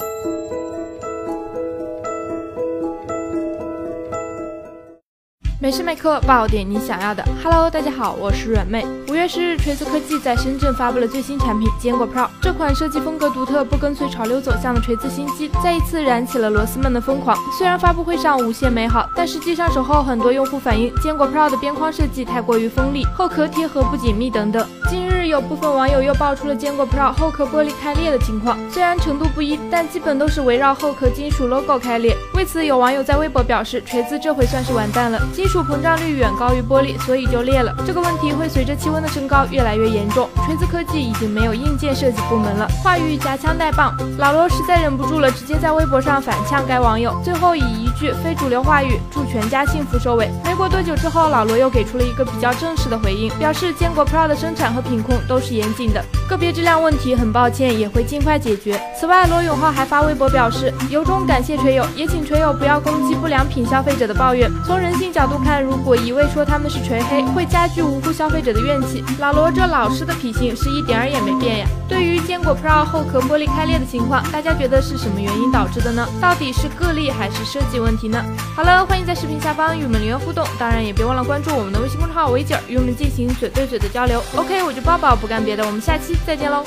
Thank you. 每时每刻爆点你想要的。Hello，大家好，我是软妹。五月十日，锤子科技在深圳发布了最新产品坚果 Pro。这款设计风格独特、不跟随潮流走向的锤子新机，再一次燃起了螺丝们的疯狂。虽然发布会上无限美好，但实际上手后很多用户反映，坚果 Pro 的边框设计太过于锋利，后壳贴合不紧密等等。近日，有部分网友又爆出了坚果 Pro 后壳玻璃开裂的情况，虽然程度不一，但基本都是围绕后壳金属 logo 开裂。为此，有网友在微博表示，锤子这回算是完蛋了，金属膨胀率远高于玻璃，所以就裂了。这个问题会随着气温的升高越来越严重。锤子科技已经没有硬件设计部门了。话语夹枪带棒，老罗实在忍不住了，直接在微博上反呛该网友，最后以一句非主流话语“祝全家幸福”收尾。没过多久之后，老罗又给出了一个比较正式的回应，表示坚果 Pro 的生产和品控都是严谨的，个别质量问题很抱歉，也会尽快解决。此外，罗永浩还发微博表示，由衷感谢锤友，也请锤友不要攻击不良品消费者的抱怨。从人性角度看，如果一味说他们是锤黑，会加剧无辜消费者的怨气。老罗这老实的脾性是一点儿也没变呀。对于坚果 Pro 后壳玻璃开裂的情况，大家觉得是什么原因导致的呢？到底是个例还是设计问题呢？好了，欢迎在视频下方与我们留言互动，当然也别忘了关注我们的微信公众号“维姐”，与我们进行嘴对嘴的交流。OK，我就抱抱，不干别的，我们下期再见喽。